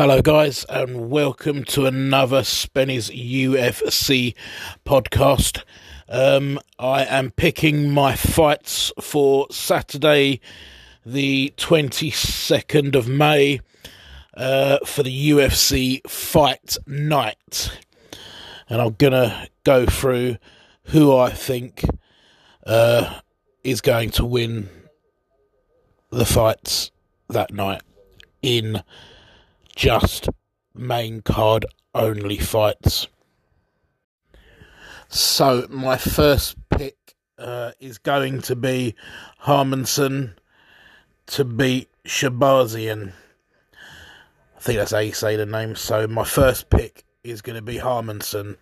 Hello, guys, and welcome to another Spenny's UFC podcast. Um, I am picking my fights for Saturday, the 22nd of May, uh, for the UFC fight night. And I'm going to go through who I think uh, is going to win the fights that night in just main card only fights. So my first pick uh, is going to be Hermansson to beat Shahbazyan. I think that's how you say the name. So my first pick is going to be Hermansson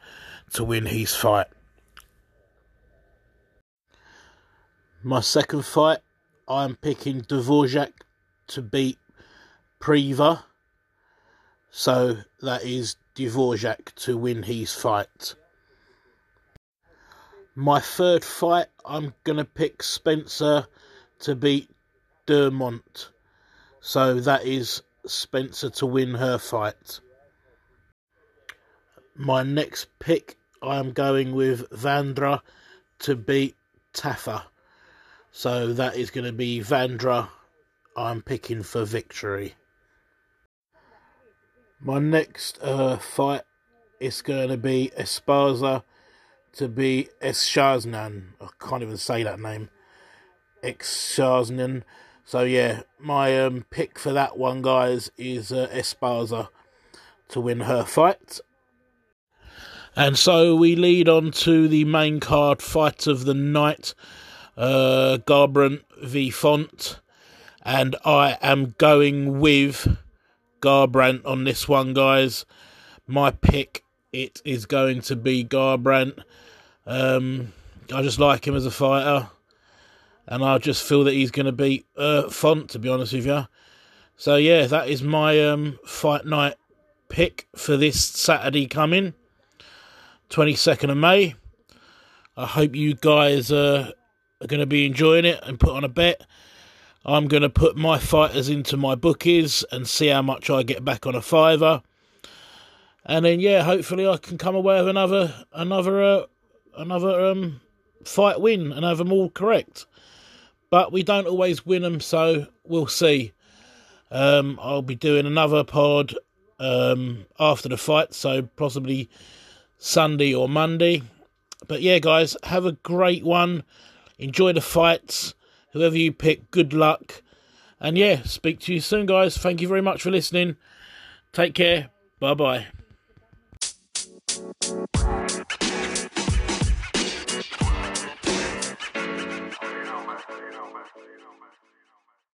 to win his fight. My second fight, I'm picking Dvorak to beat Priva. So that is Dvorak to win his fight. My third fight, I'm going to pick Spencer to beat Dumont. So that is Spencer to win her fight. My next pick, I am going with Vanderaa to beat Tafa. So that is going to be Vanderaa I'm picking for victory. My next uh, fight is going to be Esparza to be Eshaznan. I can't even say that name. Eshaznan. So yeah, my um, pick for that one, guys, is uh, Esparza to win her fight. And so we lead on to the main card fight of the night. Uh, Garbrandt v Font. And I am going with Garbrandt on this one, guys. My pick, it is going to be Garbrandt. Um, I just like him as a fighter, and I just feel that he's going to beat uh, Font, to be honest with you. So yeah, that is my um, fight night pick for this Saturday coming, 22nd of May. I hope you guys uh, are going to be enjoying it and put on a bet. I'm going to put my fighters into my bookies and see how much I get back on a fiver. And then yeah, hopefully I can come away with another another uh, another um fight win and have them all correct. But we don't always win them, so we'll see. Um, I'll be doing another pod um, after the fight, so possibly Sunday or Monday. But yeah, guys, have a great one. Enjoy the fights. Whoever you pick, good luck. And yeah, speak to you soon, guys. Thank you very much for listening. Take care. Bye bye.